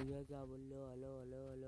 भैया क्या बोल रहे हो हेलो हेलो हेलो